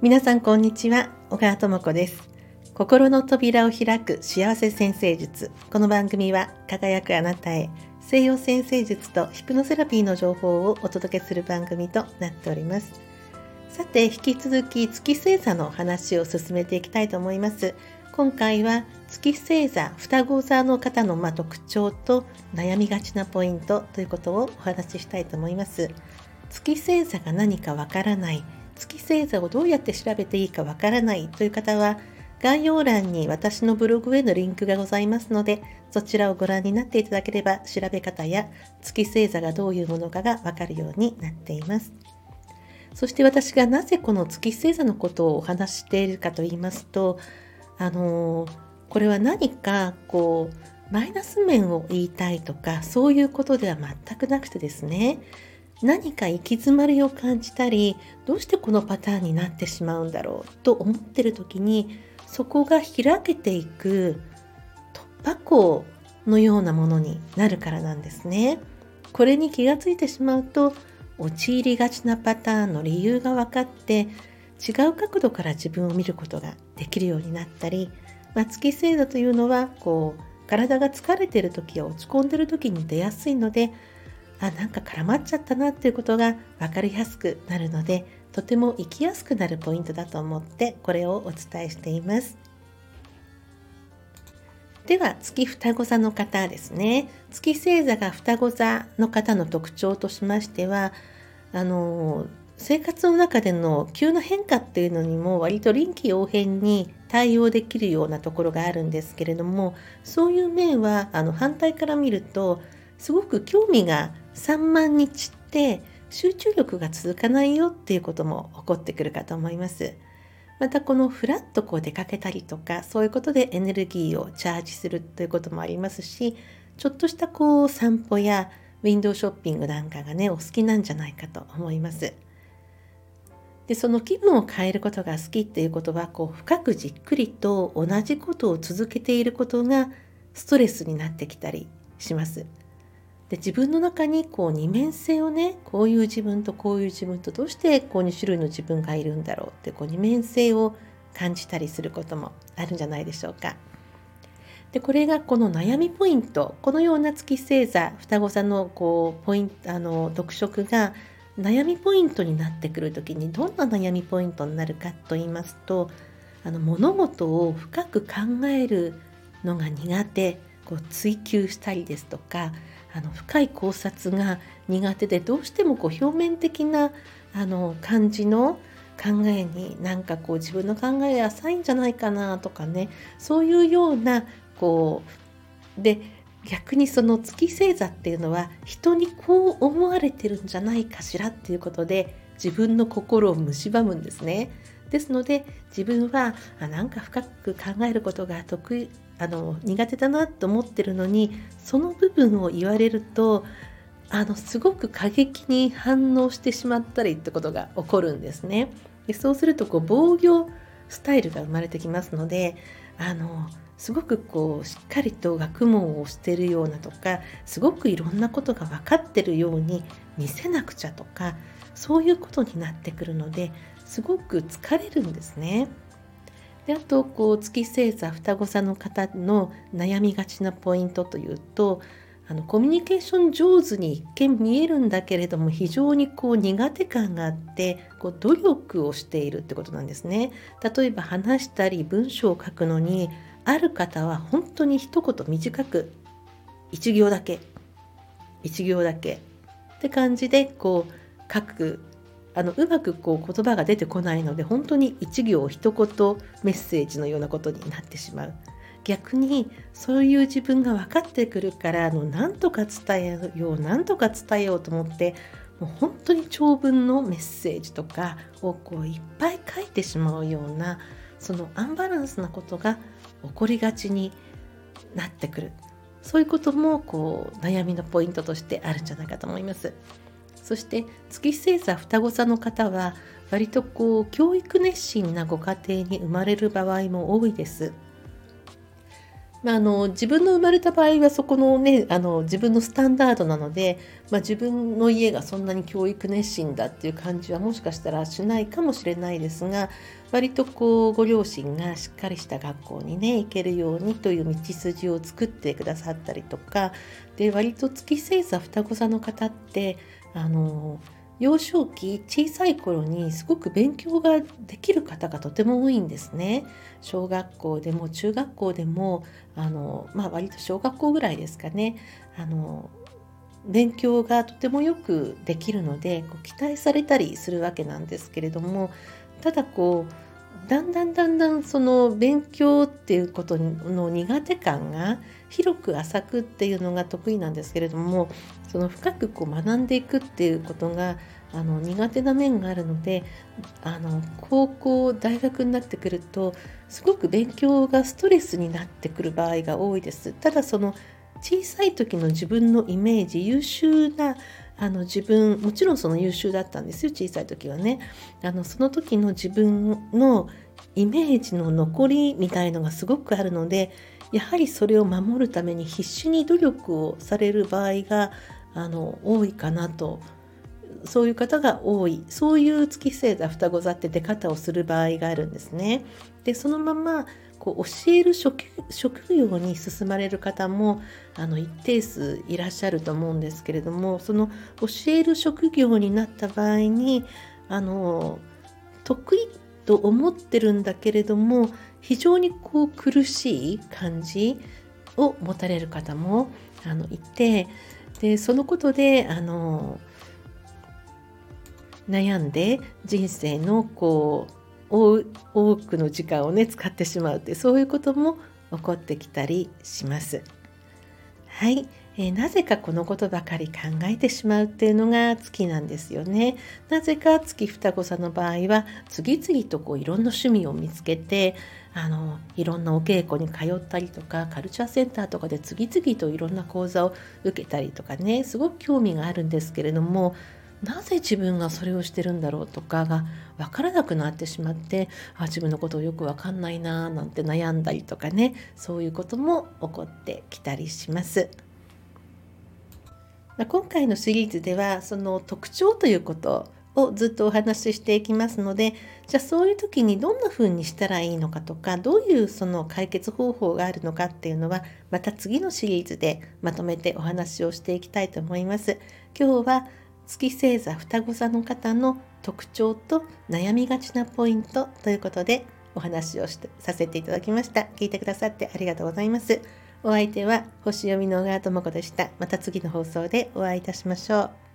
皆さんこんにちは。小川智子です。心の扉を開く幸せ先生術。この番組は輝くあなたへ西洋先生術とヒプノセラピーの情報をお届けする番組となっております。さて引き続き月星座の話を進めていきたいと思います。今回は月星座双子座の方のま特徴と悩みがちなポイントということをお話ししたいと思います。月星座が何かわからない。月星座をどうやって調べていいかわからないという方は概要欄に私のブログへのリンクがございますのでそちらをご覧になっていただければ調べ方や月星座がどういうものかがわかるようになっています。そして私がなぜこの月星座のことをお話しているかと言いますとあのこれは何かこうマイナス面を言いたいとかそういうことでは全くなくてですね何か行き詰まりを感じたりどうしてこのパターンになってしまうんだろうと思ってる時にそこが開けていく突破口のようなものになるからなんですね。これに気がついてしまうと陥りがちなパターンの理由が分かって違う角度から自分を見ることができるようになったり、まあ、月星座というのはこう体が疲れてる時や落ち込んでる時に出やすいのであなんか絡まっちゃったなっていうことが分かりやすくなるのでとても生きやすくなるポイントだと思ってこれをお伝えしています。では月双子座の方ですね。月星座が双子座の方の特徴としましてはあの生活の中での急な変化っていうのにも割と臨機応変に対応できるようなところがあるんですけれどもそういう面はあの反対から見るとすごく興味が散漫に散って集中力が続かないよっていうことも起こってくるかと思います。またこのフラッとこう出かけたりとかそういうことでエネルギーをチャージするということもありますしちょっとしたこう散歩やウィンドウショッピングなんかがねお好きなんじゃないかと思います。でその気分を変えることが好きっていうことはこう深くじっくりと同じことを続けていることがストレスになってきたりします。で自分の中にこう二面性をねこういう自分とこういう自分とどうしてこう2種類の自分がいるんだろうってこう二面性を感じたりすることもあるんじゃないでしょうか。でこれがこの悩みポイントこのような月星座双子座のこうポイントあの読色が悩みポイントになってくる時にどんな悩みポイントになるかと言いますとあの物事を深く考えるのが苦手こう追求したりですとかあの深い考察が苦手でどうしてもこう表面的なあの感じの考えになんかこう自分の考えが浅いんじゃないかなとかねそういうようなこうで逆にその月星座っていうのは人にこう思われてるんじゃないかしらっていうことで自分の心を蝕むんですね。ですので自分はあなんか深く考えることが得意あの苦手だなと思ってるのにその部分を言われるとあのすごく過激に反応してしまったりってことが起こるんですね。でそうするとこう防御スタイルが生まれてきますのであのすごくこうしっかりと学問をしてるようなとかすごくいろんなことが分かってるように見せなくちゃとかそういうことになってくるのですごく疲れるんですね。であとこう月星座双子座の方の悩みがちなポイントというとあのコミュニケーション上手に一見見えるんだけれども非常にこう苦手感があってこう努力をしているってことなんですね。例えば話したり文章を書くのにある方は本当に一言短く1行だけ1行だけって感じでこう書くあのうまくこう言葉が出てこないので本当に一行一言メッセージのようなことになってしまう。逆にそういう自分が分かってくるからあの何とか伝えよう何とか伝えようと思ってもう本当に長文のメッセージとかをこういっぱい書いてしまうようなそのアンバランスなことが起こりがちになってくるそういうこともこう悩みのポイントとしてあるんじゃないかと思います。そして月星座双子座の方は割とこう教育熱心なご家庭に生まれる場合も多いです。まあ、あの自分の生まれた場合はそこのねあの自分のスタンダードなので、まあ、自分の家がそんなに教育熱心だっていう感じはもしかしたらしないかもしれないですが割とこうご両親がしっかりした学校にね行けるようにという道筋を作ってくださったりとかで割と月星座双子座の方ってあの幼少期小さい頃にすごく勉強ができる方がとても多いんですね。小学校でも中学校でもあの、まあ、割と小学校ぐらいですかねあの勉強がとてもよくできるのでこう期待されたりするわけなんですけれどもただこうだんだんだんだんその勉強っていうことの苦手感が広く浅くっていうのが得意なんですけれどもその深くこう学んでいくっていうことがあの苦手な面があるのであの高校大学になってくるとすごく勉強がストレスになってくる場合が多いです。ただその小さい時の自分のイメージ優秀なあの自分もちろんその優秀だったんですよ小さい時はね。あのその時の自分のイメージの残りみたいのがすごくあるのでやはりそれを守るために必死に努力をされる場合があの多いかなと思いますそういう方が多いそういう月星座双子座って出方をする場合があるんですね。でそのままこう教える職業に進まれる方もあの一定数いらっしゃると思うんですけれどもその教える職業になった場合にあの得意と思ってるんだけれども非常にこう苦しい感じを持たれる方もあのいてでそのことであの悩んで人生のこう多くの時間をね使ってしまうってそういうことも起こってきたりします。はい、えー、なぜかこのことばかり考えてしまうっていうのが月なんですよね。なぜか月双子さんの場合は次々とこういろんな趣味を見つけてあのいろんなお稽古に通ったりとかカルチャーセンターとかで次々といろんな講座を受けたりとかねすごく興味があるんですけれどもなぜ自分がそれをしてるんだろうとかが分からなくなってしまってあ自分のことをよく分かんないななんて悩んだりとかねそういうことも起こってきたりします。今回のシリーズではその特徴ということをずっとお話ししていきますのでじゃあそういう時にどんな風にしたらいいのかとかどういうその解決方法があるのかっていうのはまた次のシリーズでまとめてお話をしていきたいと思います。今日は月星座双子座の方の特徴と悩みがちなポイントということでお話をしてさせていただきました。聞いてくださってありがとうございます。お相手は星読みの小川智子でした。また次の放送でお会いいたしましょう。